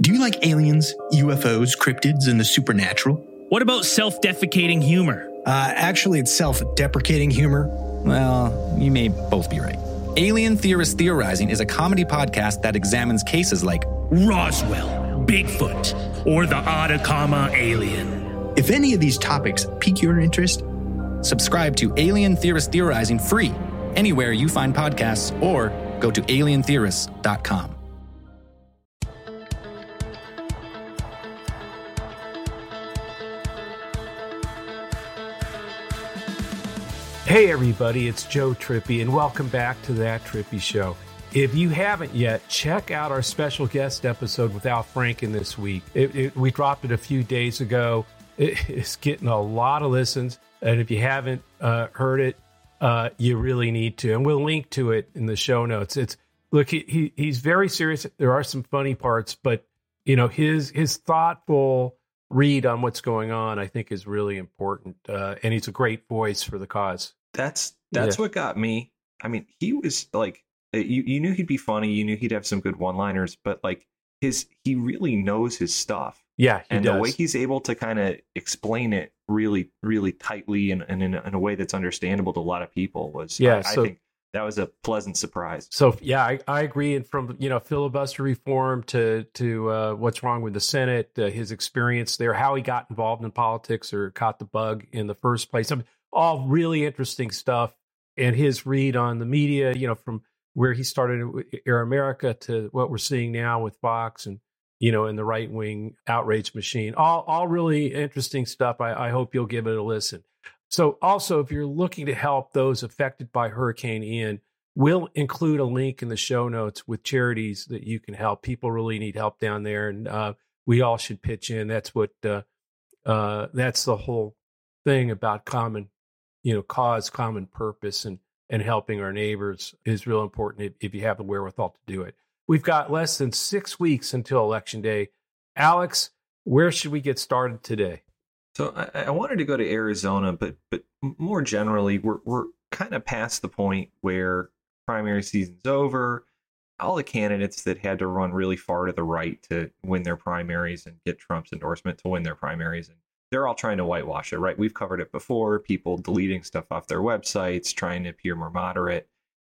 Do you like aliens, UFOs, cryptids, and the supernatural? What about self defecating humor? Uh, actually, it's self deprecating humor. Well, you may both be right. Alien Theorist Theorizing is a comedy podcast that examines cases like Roswell, Bigfoot, or the Atacama alien. If any of these topics pique your interest, subscribe to Alien Theorist Theorizing free anywhere you find podcasts or go to alientheorists.com. Hey, everybody, it's Joe Trippi, and welcome back to That Trippi Show. If you haven't yet, check out our special guest episode with Al Franken this week. It, it, we dropped it a few days ago. It, it's getting a lot of listens, and if you haven't uh, heard it, uh, you really need to. And we'll link to it in the show notes. It's look, he, he he's very serious. There are some funny parts, but you know his his thoughtful read on what's going on, I think, is really important. Uh, and he's a great voice for the cause. That's that's Yeah. what got me. I mean, he was like uh, you you knew he'd be funny, you knew he'd have some good one-liners, but like his he really knows his stuff. Yeah, he and does. the way he's able to kind of explain it really really tightly and, and in, a, in a way that's understandable to a lot of people was Yeah, I, so- I think that was a pleasant surprise. So yeah, I, I agree. And from you know filibuster reform to to uh, what's wrong with the Senate, uh, his experience there, how he got involved in politics or caught the bug in the first place. I mean, all really interesting stuff. And his read on the media, you know, from where he started Air America to what we're seeing now with Fox and you know, in the right wing outrage machine, all all really interesting stuff. I, I hope you'll give it a listen. So, also, if you're looking to help those affected by Hurricane Ian, we'll include a link in the show notes with charities that you can help. People really need help down there, and uh, we all should pitch in. That's what uh, uh, that's the whole thing about common, you know, cause, common purpose, and and helping our neighbors is real important if, if you have the wherewithal to do it. We've got less than six weeks until election day. Alex, where should we get started today? So I, I wanted to go to Arizona, but but more generally, we're we're kind of past the point where primary season's over. All the candidates that had to run really far to the right to win their primaries and get Trump's endorsement to win their primaries, and they're all trying to whitewash it, right? We've covered it before. People deleting stuff off their websites, trying to appear more moderate,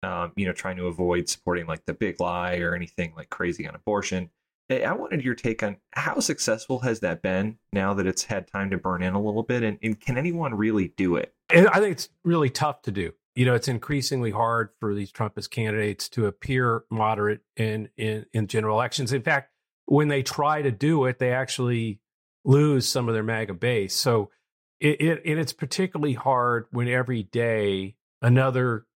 um, you know, trying to avoid supporting like the big lie or anything like crazy on abortion. Hey, I wanted your take on how successful has that been now that it's had time to burn in a little bit, and, and can anyone really do it? And I think it's really tough to do. You know, it's increasingly hard for these Trumpist candidates to appear moderate in, in, in general elections. In fact, when they try to do it, they actually lose some of their MAGA base. So it, it and it's particularly hard when every day another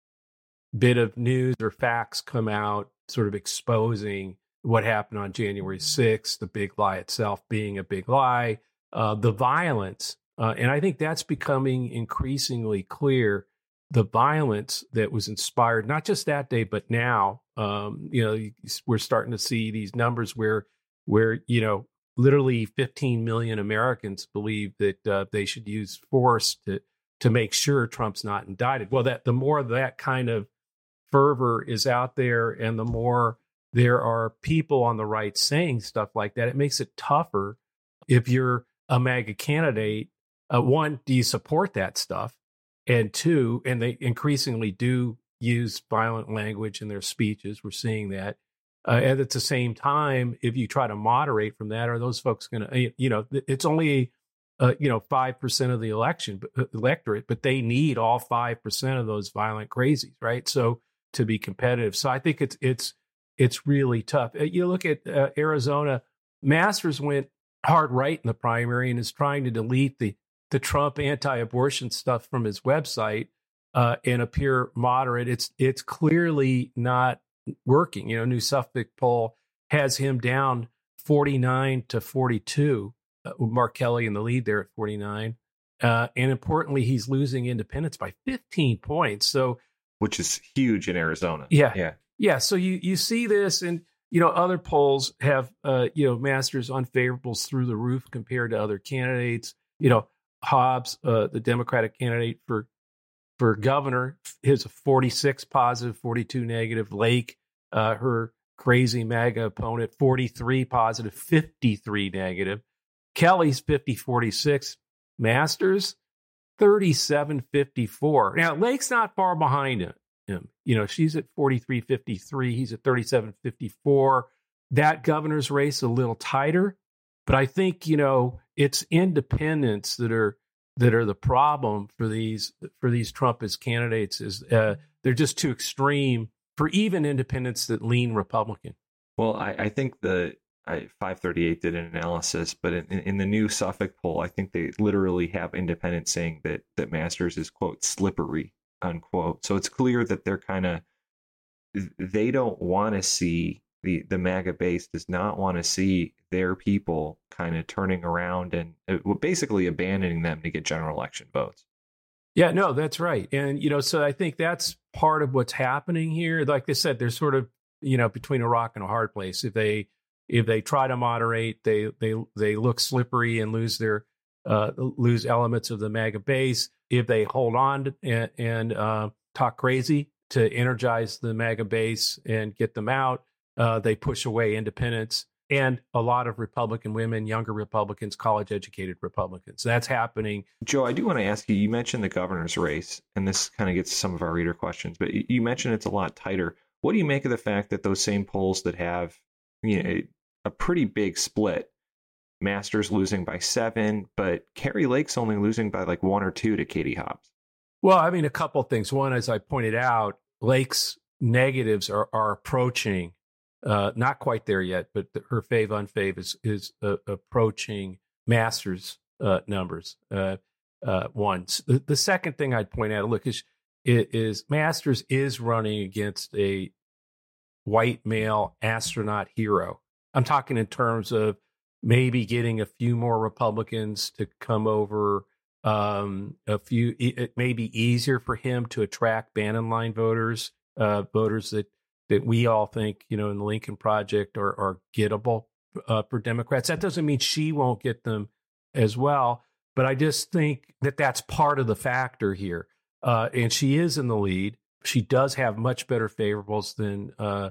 bit of news or facts come out, sort of exposing what happened on January 6th, the big lie itself being a big lie, uh, the violence. Uh, and I think that's becoming increasingly clear the violence that was inspired, not just that day, but now. Um, you know, we're starting to see these numbers where, where you know, literally 15 million Americans believe that uh, they should use force to to make sure Trump's not indicted. Well, that the more that kind of fervor is out there, and the more there are people on the right saying stuff like that, it makes it tougher if you're a MAGA candidate. Uh, one, do you support that stuff? And two, and they increasingly do use violent language in their speeches. We're seeing that. Uh, and at the same time, if you try to moderate from that, are those folks going to, you know, it's only, uh, you know, 5% of the election uh, electorate, but they need all 5% of those violent crazies, right? So to be competitive. So I think it's, it's, it's really tough. Uh, You look at uh, Arizona, Masters went hard right in the primary and is trying to delete the, the Trump anti-abortion stuff from his website uh, and appear moderate. It's it's clearly not working. You know, New Suffolk poll has him down 49 to 42. Uh, with Mark Kelly in the lead there at 49. Uh, and importantly, he's losing independents by 15 points. So, Which is huge in Arizona. Yeah. yeah. yeah, so you you see this, and you know other polls have uh, you know Masters unfavorables through the roof compared to other candidates. You know Hobbs, uh, the Democratic candidate for for governor, his 46 positive, 42 negative. Lake, uh, her crazy MAGA opponent, 43 positive, 53 negative. Kelly's 50 46. Masters, 37 54. Now, Lake's not far behind him. You know, she's at 43 53. He's at 37 54. That governor's race a little tighter, but I think, you know, it's independents that are that are the problem for these for these Trumpist candidates is uh, they're just too extreme for even independents that lean Republican. Well, I, I think the I, 538 did an analysis, but in, in, the new Suffolk poll, I think they literally have independents saying that that Masters is quote slippery unquote. So it's clear that they're kind of they don't want to see the the MAGA base does not want to see their people kind of turning around and uh, basically abandoning them to get general election votes. Yeah, no, that's right. And you know, so I think that's part of what's happening here. Like they said, they're sort of you know between a rock and a hard place. If they if they try to moderate, they they they look slippery and lose their uh, lose elements of the MAGA base. If they hold on and, and uh, talk crazy to energize the MAGA base and get them out, uh, they push away independents and a lot of Republican women, younger Republicans, college educated Republicans. That's happening. Joe, I do want to ask you you mentioned the governor's race, and this kind of gets some of our reader questions, but you mentioned it's a lot tighter. What do you make of the fact that those same polls that have you know, a pretty big split, Masters losing by seven, but Kari Lake's only losing by like one or two to Katie Hobbs? Well, I mean, a couple things. One, as I pointed out, Lake's negatives are, are approaching uh, not quite there yet, but her fave unfave is is uh, approaching Masters uh, numbers. Uh, uh, once the, the, second thing I'd point out, look, is is Masters is running against a white male astronaut hero. I'm talking in terms of maybe getting a few more Republicans to come over. Um, a few, it may be easier for him to attract Bannon line voters, uh, voters that that we all think, you know, in the Lincoln Project are, are gettable uh, for Democrats. That doesn't mean she won't get them as well, but I just think that that's part of the factor here. Uh, and she is in the lead. She does have much better favorables than uh,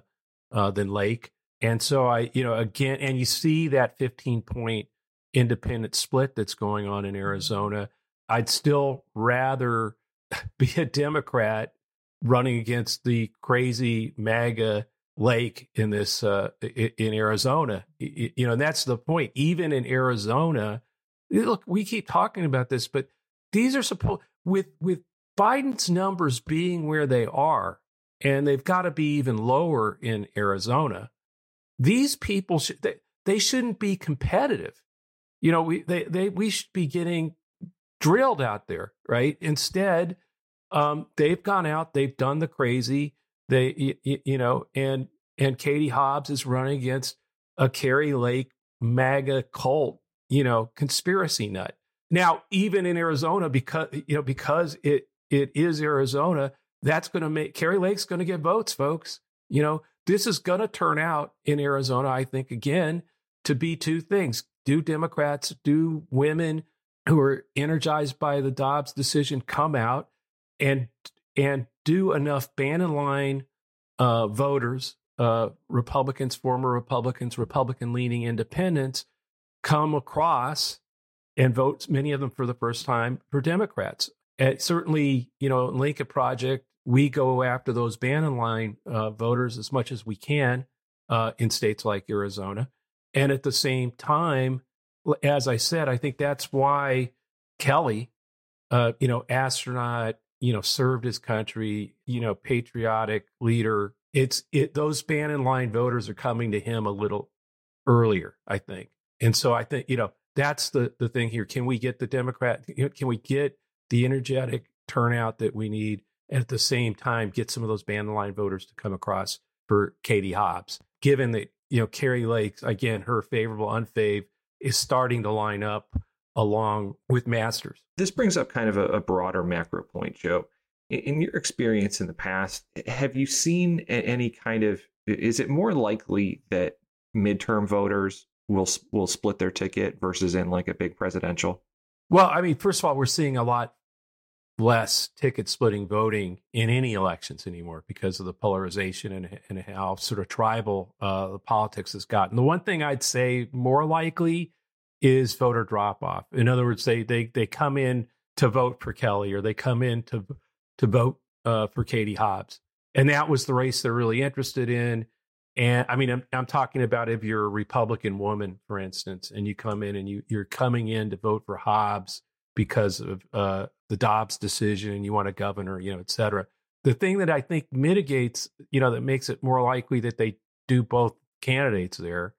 uh than Lake, and so I, you know, again, and you see that 15 point independent split that's going on in Arizona. I'd still rather be a Democrat running against the crazy MAGA Lake in this uh, in Arizona. You know, and that's the point. Even in Arizona, look, we keep talking about this, but these are supposed with with Biden's numbers being where they are, and they've got to be even lower in Arizona. These people should they, they shouldn't be competitive. You know, we they they we should be getting drilled out there, right? Instead, um, they've gone out, they've done the crazy. They, you, you know, and and Katie Hobbs is running against a Kari Lake MAGA cult, you know, conspiracy nut. Now, even in Arizona, because you know, because it it is Arizona, that's going to make Kari Lake's going to get votes, folks. You know, this is going to turn out in Arizona, I think, again, to be two things: do Democrats, do women who are energized by the Dobbs decision come out and and do enough Bannon line uh, voters, uh, Republicans, former Republicans, Republican leaning independents, come across and vote many of them for the first time for Democrats. And certainly, you know, Lincoln Project, we go after those Bannon line uh, voters as much as we can uh, in states like Arizona. And at the same time, as I said, I think that's why Kelly, uh, you know, astronaut, you know, served his country, you know, patriotic leader. It's it those Bannon line voters are coming to him a little earlier, I think. And so I think, you know, that's the the thing here. Can we get the Democrat can we get the energetic turnout that we need and at the same time get some of those Bannon line voters to come across for Katie Hobbs, given that, you know, Kari Lake, again, her favorable unfave is starting to line up along with Masters. This brings up kind of a, a broader macro point, Joe. In, in, your experience in the past, have you seen any kind of? Is it more likely that midterm voters will will split their ticket versus in like a big presidential? Well, I mean, first of all, we're seeing a lot less ticket splitting voting in any elections anymore because of the polarization and, and how sort of tribal uh, the politics has gotten. The one thing I'd say more likely is voter drop off. In other words, they they they come in to vote for Kelly or they come in to to vote uh, for Katie Hobbs, and that was the race they're really interested in. And I mean, I'm, I'm talking about if you're a Republican woman, for instance, and you come in and you you're coming in to vote for Hobbs because of uh, the Dobbs decision, and you want a governor, you know, et cetera. The thing that I think mitigates, you know, that makes it more likely that they do both candidates there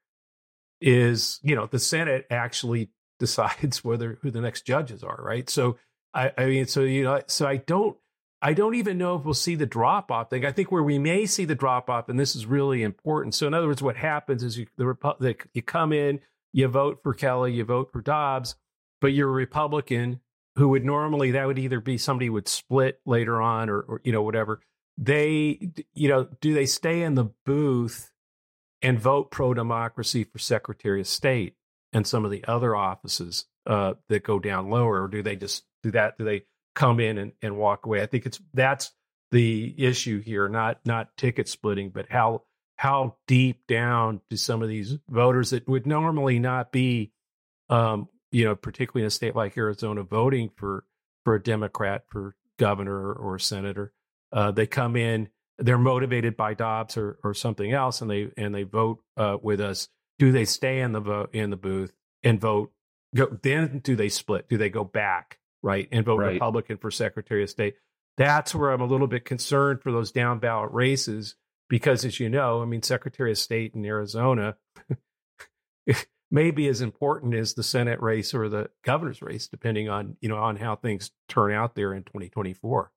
is, you know, the Senate actually decides whether who the next judges are, right? So I, I mean, so you know, so I don't, I don't even know if we'll see the drop off thing. I think where we may see the drop off, and this is really important. So in other words, what happens is you the, the you come in, you vote for Kelly, you vote for Dobbs, but you're a Republican who would normally that would either be somebody would split later on or, or you know whatever. They you know do they stay in the booth and vote pro democracy for Secretary of State and some of the other offices uh, that go down lower, or do they just do that? Do they come in and, and walk away? I think it's that's the issue here, not not ticket splitting, but how how deep down do some of these voters that would normally not be, um, you know, particularly in a state like Arizona, voting for for a Democrat for governor or senator, uh, they come in they're motivated by Dobbs or, or something else, and they and they vote uh, with us. Do they stay in the vote in the booth and vote? Go, then do they split? Do they go back right and vote right. Republican for Secretary of State? That's where I'm a little bit concerned for those down ballot races because, as you know, I mean, Secretary of State in Arizona may be as important as the Senate race or the governor's race, depending on you know on how things turn out there in 2024.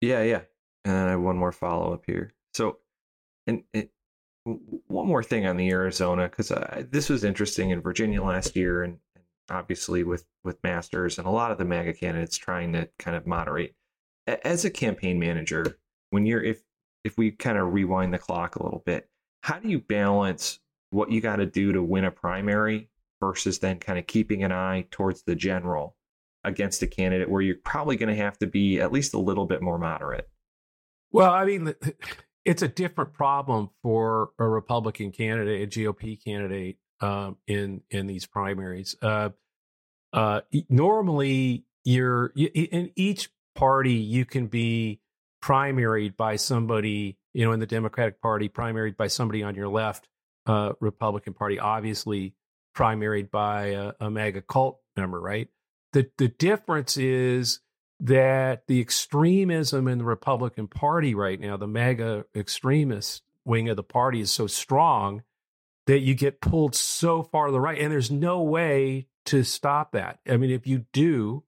Yeah, yeah, and I have one more follow up here. So, and, and one more thing on the Arizona because this was interesting in Virginia last year, and, and, obviously with with Masters and a lot of the MAGA candidates trying to kind of moderate. As a campaign manager, when you're if if we kind of rewind the clock a little bit, how do you balance what you got to do to win a primary versus then kind of keeping an eye towards the general against a candidate where you're probably going to have to be at least a little bit more moderate? Well, I mean, it's a different problem for a Republican candidate, a GOP candidate um, in in these primaries. Uh, uh, normally, you're in each party you can be primaried by somebody, you know, in the Democratic Party, primaried by somebody on your left. Uh, Republican Party, obviously primaried by a, a MAGA cult member, right? The the difference is that the extremism in the Republican Party right now, the MAGA extremist wing of the party, is so strong that you get pulled so far to the right, and there's no way to stop that. I mean, if you do,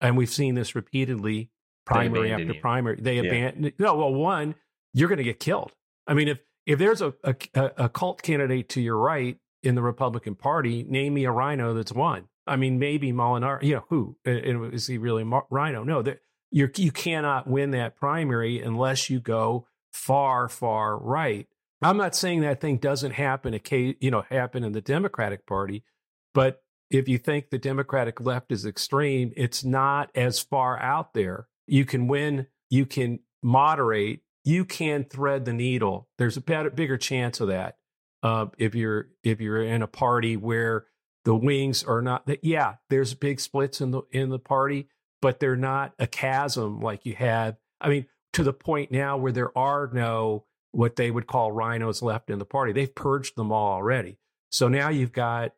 and we've seen this repeatedly, primary after you. primary, they yeah. abandon. No, well, one, you're going to get killed. I mean, if if there's a, a a cult candidate to your right in the Republican Party, name me a RINO that's won. I mean, maybe Molinaro, you know, who is he really RINO? No, that you you cannot win that primary unless you go far, far right. I'm not saying that thing doesn't happen, you know, happen in the Democratic Party, but if you think the Democratic left is extreme, it's not as far out there. You can win, you can moderate, you can thread the needle. There's a better, bigger chance of that uh, if you're if you're in a party where the wings are not that yeah there's big splits in the in the party but they're not a chasm like you had i mean to the point now where there are no what they would call RINOs left in the party. They've purged them all already. So now you've got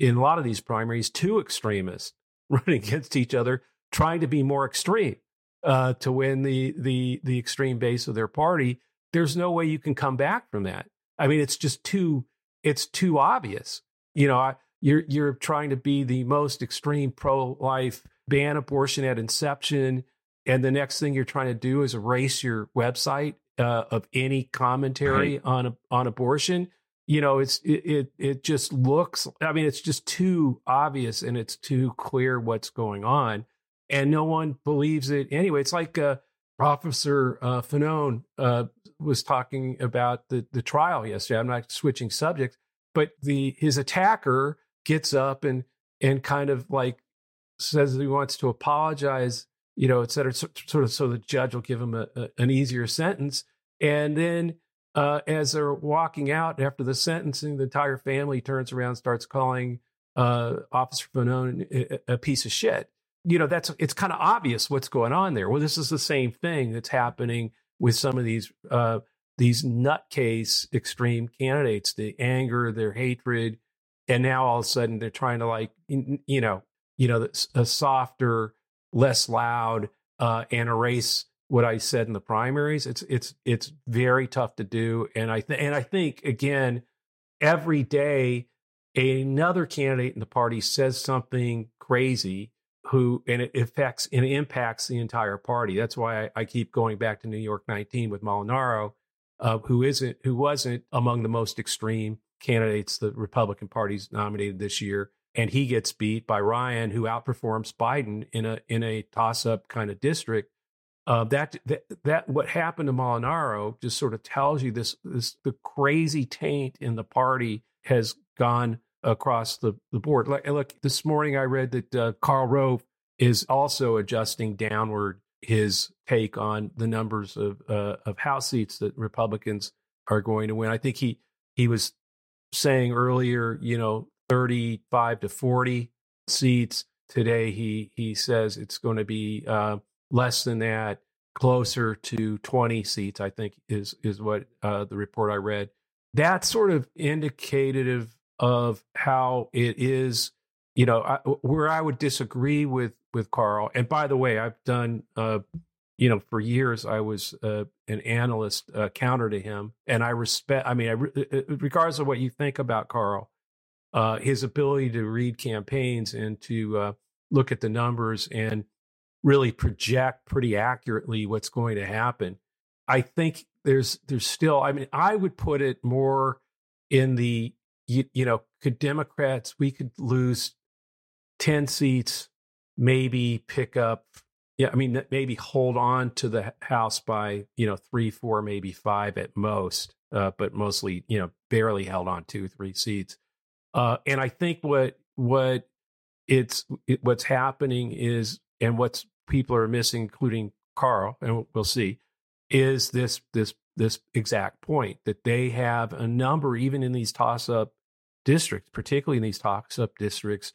in a lot of these primaries two extremists running against each other trying to be more extreme uh, to win the the the extreme base of their party. There's no way you can come back from that. I mean it's just too it's too obvious. You know I, you're you're trying to be the most extreme pro-life, ban abortion at inception, and the next thing you're trying to do is erase your website uh, of any commentary right. on on abortion. You know, it's it, it it just looks. I mean, it's just too obvious and it's too clear what's going on, and no one believes it anyway. It's like uh, Officer uh, Fanone uh, was talking about the the trial yesterday. I'm not switching subjects, but the his attacker gets up and and kind of like says he wants to apologize you know, et cetera, sort of so the judge will give him a, a, an easier sentence. And then uh, as they're walking out after the sentencing, the entire family turns around, starts calling uh, Officer Fanone a, a piece of shit. You know, that's it's kind of obvious what's going on there. Well, this is the same thing that's happening with some of these uh, these nutcase extreme candidates. The anger, their hatred, and now all of a sudden they're trying to like you know you know a softer, less loud, uh, and erase what I said in the primaries. It's it's it's very tough to do, and I th- and I think again every day another candidate in the party says something crazy who and it affects and impacts the entire party. That's why I, I keep going back to New York 19 with Molinaro, uh, who isn't who wasn't among the most extreme candidates the Republican Party's nominated this year, and he gets beat by Ryan, who outperforms Biden in a in a toss up kind of district. Uh, that, that that what happened to Molinaro just sort of tells you this this the crazy taint in the party has gone across the, the board. Like, look, this morning I read that uh, Rove is also adjusting downward his take on the numbers of uh, of House seats that Republicans are going to win. I think he he was saying earlier, you know, 35 to 40 seats. Today he he says it's going to be uh, less than that, closer to 20 seats. I think is is what uh, the report I read. That's sort of indicative of how it is you know I, where i would disagree with with Karl. and by the way i've done uh you know for years i was uh, an analyst uh, counter to him and i respect i mean I, uh, uh, regardless of what you think about Karl, uh his ability to read campaigns and to uh look at the numbers and really project pretty accurately what's going to happen i think there's there's still i mean i would put it more in the you, you know, could Democrats, we could lose 10 seats, maybe pick up, yeah, I mean, maybe hold on to the House by, you know, three, four, maybe five at most, uh, but mostly, you know, barely held on two, three seats. Uh, and I think what, what it's, it, what's happening is, and what's people are missing, including Karl, and we'll see, is this, this this exact point that they have a number, even in these toss up districts, particularly in these toss up districts,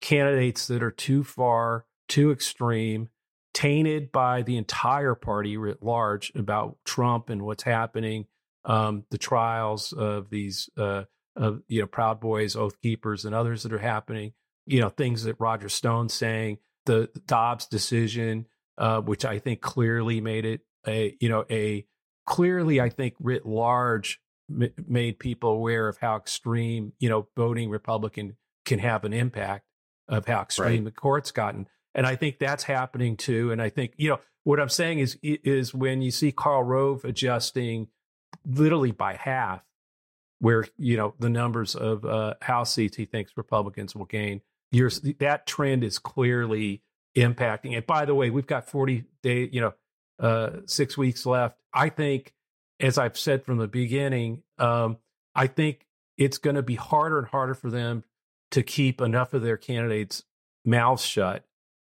candidates that are too far, too extreme, tainted by the entire party writ large about Trump and what's happening, um, the trials of these, uh, of you know, Proud Boys, Oath Keepers, and others that are happening. You know, things that Roger Stone's saying, the Dobbs decision, uh, which I think clearly made it a, you know, a clearly, I think, writ large, m- made people aware of how extreme, you know, voting Republican can have an impact of how extreme right. the court's gotten. And I think that's happening too. And I think, you know, what I'm saying is, is when you see Karl Rove adjusting literally by half, where, you know, the numbers of uh, House seats he thinks Republicans will gain, you're, that trend is clearly impacting. And by the way, we've got 40 days, you know, uh, six weeks left. I think, as I've said from the beginning, um, I think it's going to be harder and harder for them to keep enough of their candidates' mouths shut.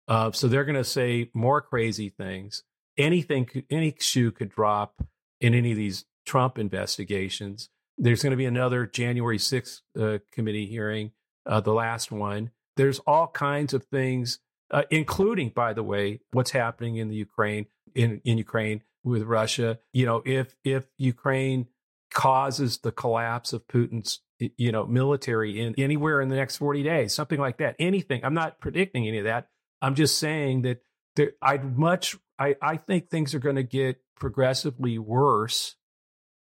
Uh, so they're going to say more crazy things. Anything, any shoe could drop in any of these Trump investigations. There's going to be another January 6th uh, committee hearing, uh, the last one. There's all kinds of things, uh, including, by the way, what's happening in the Ukraine in, in Ukraine with Russia. You know, if if Ukraine causes the collapse of Putin's you know military in anywhere in the next 40 days, something like that, anything. I'm not predicting any of that. I'm just saying that there, I'd much I, I think things are going to get progressively worse.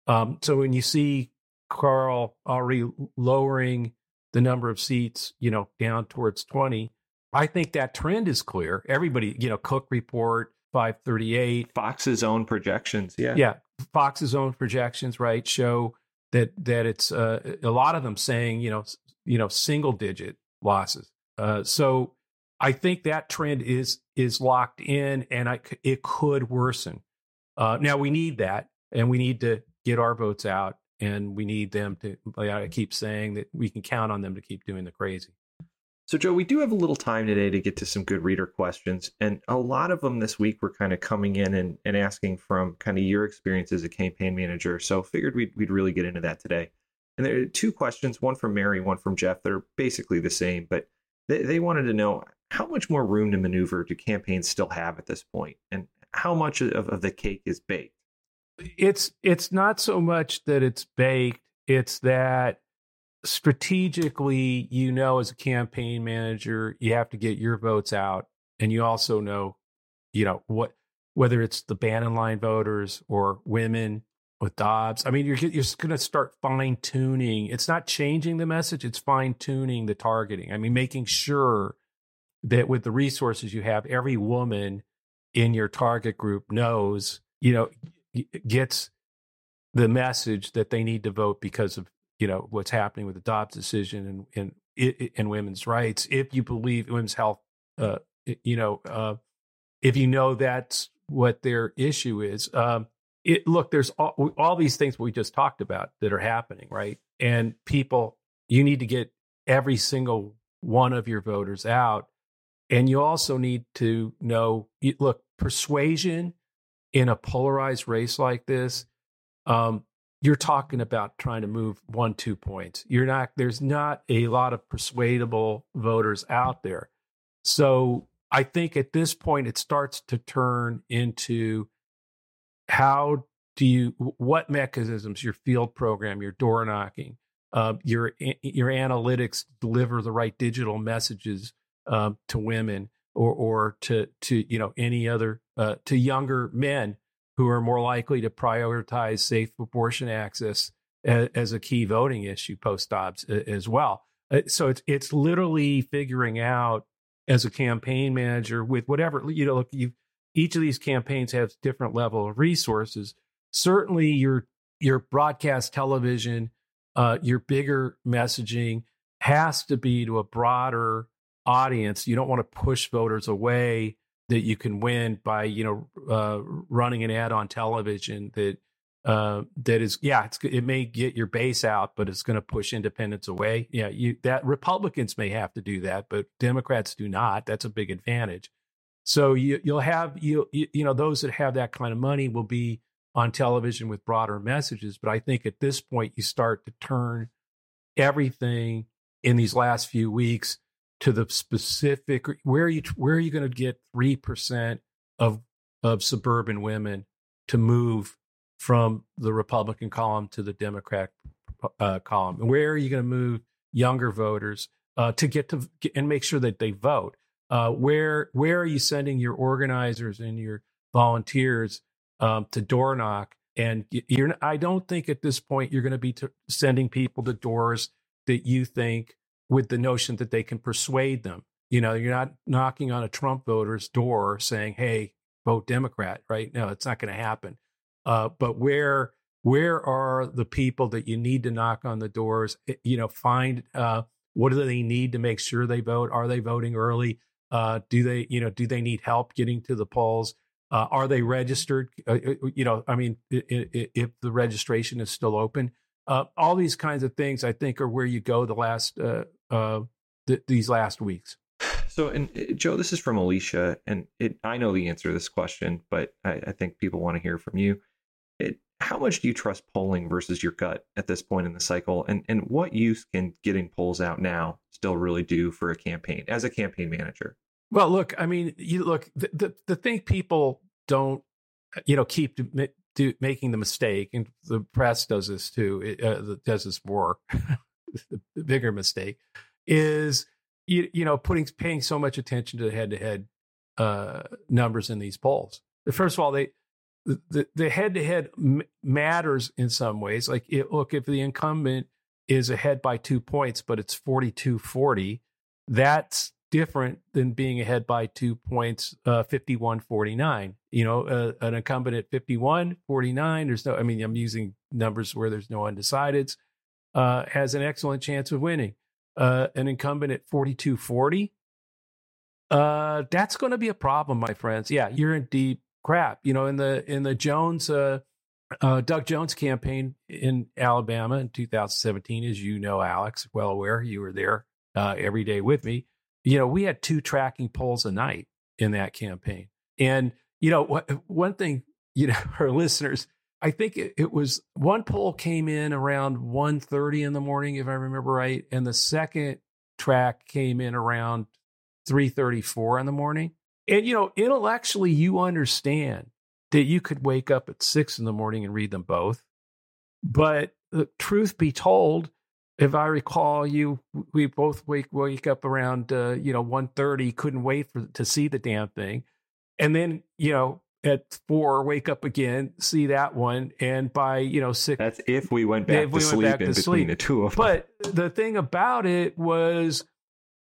Um, so when you see Karl already lowering the number of seats, you know, down towards 20, I think that trend is clear. Everybody, you know, Cook report, 538. Fox's own projections, yeah. Yeah, Fox's own projections, right, show that that it's uh, a lot of them saying, you know, you know, single digit losses. Uh, so I think that trend is is locked in, and I, it could worsen. Uh, now we need that, and we need to get our votes out, and we need them to. I keep saying that we can count on them to keep doing the crazy. So, Joe, we do have a little time today to get to some good reader questions. And a lot of them this week were kind of coming in and, and asking from kind of your experience as a campaign manager. So, figured we'd, we'd really get into that today. And there are two questions, one from Mary, one from Jeff, that are basically the same, but they, they wanted to know how much more room to maneuver do campaigns still have at this point, and how much of, of the cake is baked? It's it's not so much that it's baked; it's that strategically, you know, as a campaign manager, you have to get your votes out, and you also know, you know, what whether it's the Bannon line voters or women with Dobbs. I mean, you're you're going to start fine tuning. It's not changing the message; it's fine tuning the targeting. I mean, making sure that with the resources you have, every woman in your target group knows, you know, gets the message that they need to vote because of you know what's happening with the Dobbs decision and and and women's rights. If you believe women's health, uh, you know, uh, if you know that's what their issue is. Um, it, look, there's all, all these things we just talked about that are happening, right? And people, you need to get every single one of your voters out, and you also need to know. Look, persuasion in a polarized race like this um, you're talking about trying to move one, two points. You're not, there's not a lot of persuadable voters out there. So I think at this point, it starts to turn into how do you, what mechanisms, your field program, your door knocking, uh, your, your analytics deliver the right digital messages um, to women or, or to, to, you know, any other, uh, to younger men who are more likely to prioritize safe abortion access as, as a key voting issue post Dobbs as well. Uh, so it's it's literally figuring out as a campaign manager with whatever you know. Look, you each of these campaigns has different level of resources. Certainly, your your broadcast television, uh, your bigger messaging has to be to a broader audience. You don't want to push voters away that you can win by you know uh, running an ad on television that uh, that is yeah it may get your base out but it's going to push independents away yeah you that republicans may have to do that but democrats do not that's a big advantage so you you'll have you you know those that have that kind of money will be on television with broader messages but i think at this point you start to turn everything in these last few weeks to the specific where are you where are you going to get 3% of of suburban women to move from the republican column to the democrat uh, column? Where are you going to move younger voters uh, to get to and make sure that they vote uh, where where are you sending your organizers and your volunteers um, to door knock and you're i don't think at this point you're going to be t- sending people to doors that you think with the notion that they can persuade them. You know, you're not knocking on a Trump voter's door saying, "Hey, vote Democrat." Right? No, it's not going to happen. Uh, but where where are the people that you need to knock on the doors? Eh, you know, find uh, what do they need to make sure they vote? Are they voting early? Uh, do they, you know, do they need help getting to the polls? Uh, are they registered? Uh, you know, I mean, if the registration is still open, uh, all these kinds of things, I think, are where you go the last uh, uh, th- these last weeks. So, and uh, Joe, this is from Alicia, and it, I know the answer to this question, but I, I think people want to hear from you. How much do you trust polling versus your gut at this point in the cycle, and and what use can getting polls out now still really do for a campaign as a campaign manager? Well, look, I mean, you look the the, the thing people don't, you know, keep do, making the mistake, and the press does this too. It uh, does this more. the bigger mistake is you, you know putting paying so much attention to the head to head numbers in these polls. First of all, they the the head to head matters in some ways. Like it, look, if the incumbent is ahead by two points, but it's 42-40, that's different than being ahead by two points, uh, 51-49. You know, uh, an incumbent at 51-49, there's no, I mean, I'm using numbers where there's no undecideds, uh, has an excellent chance of winning. Uh, an incumbent at 42-40, uh, that's going to be a problem, my friends. Yeah, you're in deep crap. You know, in the in the Jones, uh, uh, Doug Jones campaign in Alabama in 2017, as you know, Alex, well aware, you were there uh, every day with me you know, we had two tracking polls a night in that campaign. And, you know, what, one thing, you know, our listeners, I think it, it, was one poll came in around 1.30 in the morning, if I remember right. And the second track came in around 3.34 in the morning. And, you know, intellectually, you understand that you could wake up at six in the morning and read them both. But the truth be told, if I recall, you we both wake wake up around uh, you know one thirty, couldn't wait for to see the damn thing, and then you know at four wake up again, see that one, and by you know six. That's if we went back to we sleep back in between sleep. the two of them. But the thing about it was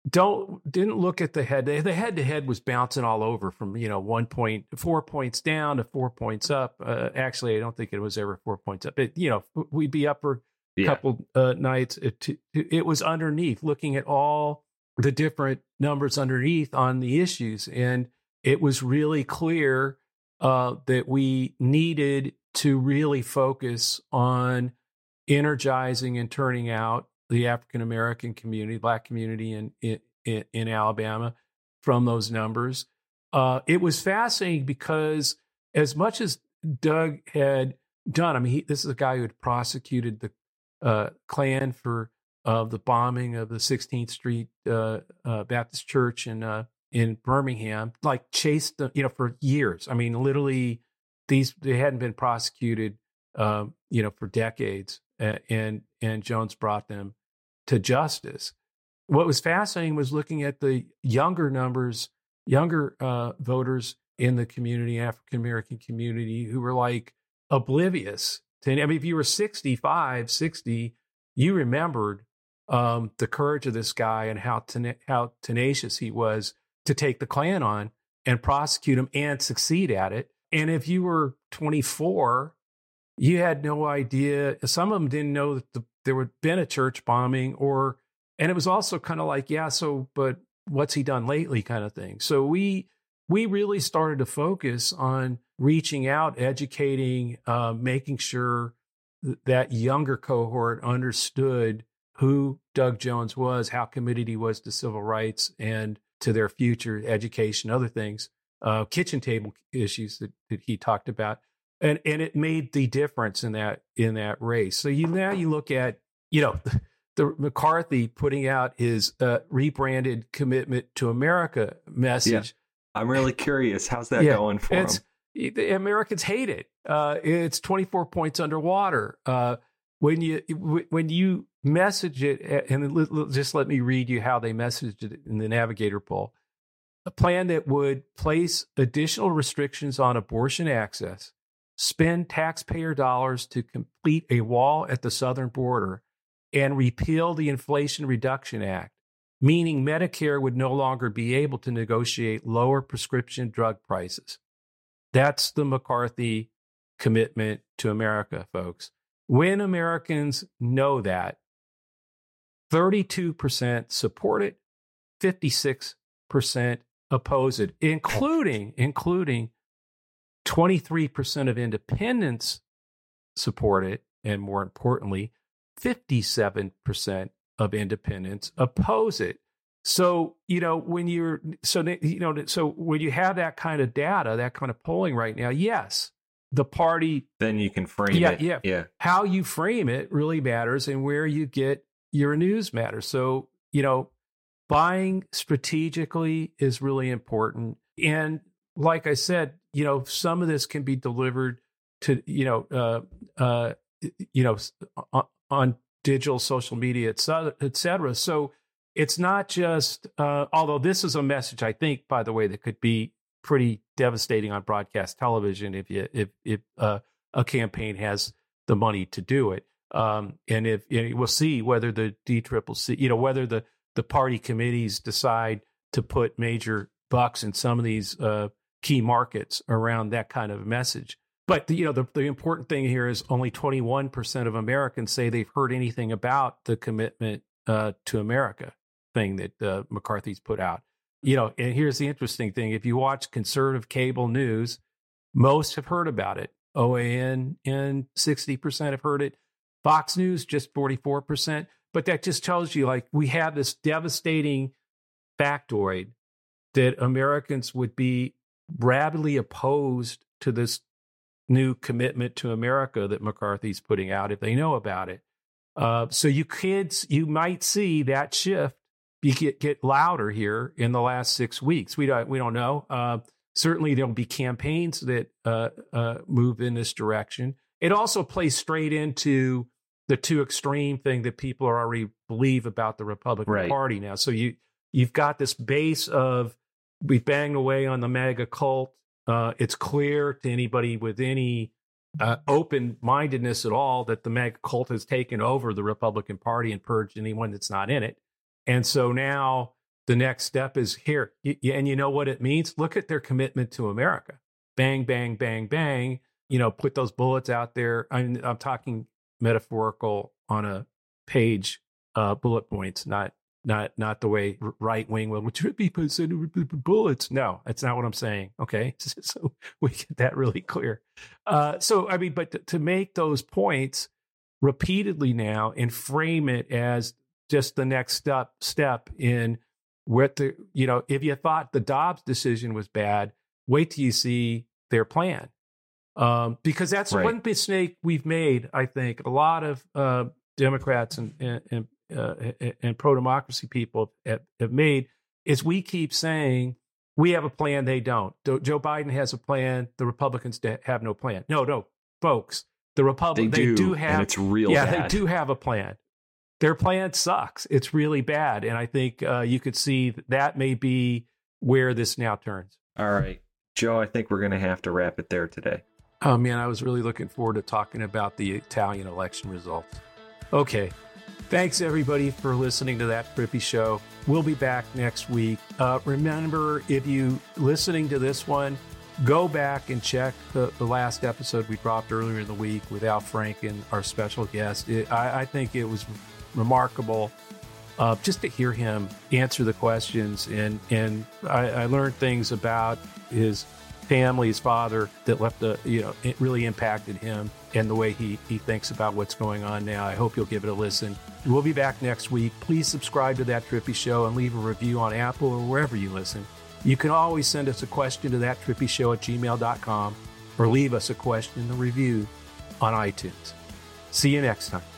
don't didn't look at the head. The head to head was bouncing all over from you know one point four points down to four points up. Uh, actually, I don't think it was ever four points up. It, you know, we'd be up for a yeah. couple uh, nights. It, it was underneath, looking at all the different numbers underneath on the issues, and it was really clear uh, that we needed to really focus on energizing and turning out the African American community, Black community in, in, in Alabama from those numbers. Uh, it was fascinating because as much as Doug had done, I mean, he, this is a guy who had prosecuted the uh, Klan for uh, the bombing of the 16th Street uh, uh, Baptist Church in uh, in Birmingham, like chased them, you know, for years. I mean, literally, these they hadn't been prosecuted, um, you know, for decades and and Jones brought them to justice. What was fascinating was looking at the younger numbers, younger uh, voters in the community, African American community, who were like oblivious. To, I mean, if you were 65, 60, you remembered um, the courage of this guy and how ten- how tenacious he was to take the Klan on and prosecute him and succeed at it. And if you were 24 you had no idea. Some of them didn't know that the, there had been a church bombing, or and it was also kind of like, yeah, so but what's he done lately, kind of thing. So we we really started to focus on reaching out, educating, uh, making sure that younger cohort understood who Doug Jones was, how committed he was to civil rights and to their future education, other things, uh, kitchen table issues that, that he talked about and and it made the difference in that in that race. So you now you look at you know the McCarthy putting out his uh, rebranded commitment to America message. Yeah. I'm really curious. How's that yeah, going for him? The Americans hate it. Uh, it's 24 points underwater. Uh, when you when you message it, and just let me read you how they messaged it in the Navigator poll. A plan that would place additional restrictions on abortion access, spend taxpayer dollars to complete a wall at the southern border and repeal the Inflation Reduction Act, meaning Medicare would no longer be able to negotiate lower prescription drug prices. That's the McCarthy commitment to America, folks. When Americans know that, 32% support it, 56% oppose it, including including 23% of independents support it. And more importantly, 57% of independents oppose it. So, you know, when you're, so, you know, so when you have that kind of data, that kind of polling right now, yes, the party. Then you can frame yeah, it. Yeah. Yeah. Yeah. How you frame it really matters and where you get your news matters. So, you know, buying strategically is really important. And like I said, you know, some of this can be delivered to, you know, uh, uh, you know, on, on, digital social media, et cetera, et cetera. So it's not just, uh, although this is a message, I think, by the way, that could be pretty devastating on broadcast television if you, if, if uh, a campaign has the money to do it. Um, and if we'll see whether the D triple C, you know, whether the, the party committees decide to put major bucks in some of these uh, key markets around that kind of message. But the, you know, the, the important thing here is only 21% of Americans say they've heard anything about the commitment uh, to America thing that uh, McCarthy's put out. You know, and here's the interesting thing: if you watch conservative cable news, most have heard about it. OAN and 60% have heard it. Fox News just 44%. But that just tells you, like, we have this devastating factoid that Americans would be rabidly opposed to this new commitment to America that McCarthy's putting out if they know about it. Uh, so you kids, you might see that shift get get louder here in the last six weeks. We don't we don't know. Uh, certainly, there'll be campaigns that uh, uh, move in this direction. It also plays straight into the too extreme thing that people already believe about the Republican Right. Party now. So you you've got this base of we've banged away on the MAGA cult. Uh, it's clear to anybody with any uh, open mindedness at all that the MAGA cult has taken over the Republican Party and purged anyone that's not in it. And so now the next step is here. Y- And you know what it means? Look at their commitment to America. Bang, bang, bang, bang. You know, put those bullets out there. I'm, I'm talking metaphorical on a page, uh, bullet points, not not not the way right wing will which would be bullets. No, that's not what I'm saying. Okay, so we get that really clear. Uh, so I mean, but to, to make those points repeatedly now and frame it as just the next step step in what the you know if you thought the Dobbs decision was bad, wait till you see their plan. Um, because that's Right. one mistake we've made. I think a lot of uh, Democrats and and and, uh, and pro democracy people have, have made is we keep saying we have a plan, they don't. Joe Biden has a plan, the Republicans have no plan. No, no, folks, the They Republicans do, they do have and it's real yeah, bad. they do have a plan. Their plan sucks. It's really bad, and I think uh, you could see that may be where this now turns. All right, Joe. I think we're gonna have to wrap it there today. Oh man, I was really looking forward to talking about the Italian election results. Okay. Thanks everybody for listening to that Trippi show. We'll be back next week. Uh, remember, if you listening to this one, go back and check the, the last episode we dropped earlier in the week with Al Franken, our special guest. It, I, I think it was remarkable uh, just to hear him answer the questions, and and I, I learned things about his family, his father, that left a you know it really impacted him and the way he he thinks about what's going on now. I hope you'll give it a listen. We'll be back next week. Please subscribe to that Trippi Show and leave a review on Apple or wherever you listen. You can always send us a question to that trippi show at gmail.com or leave us a question in the review on iTunes. See you next time.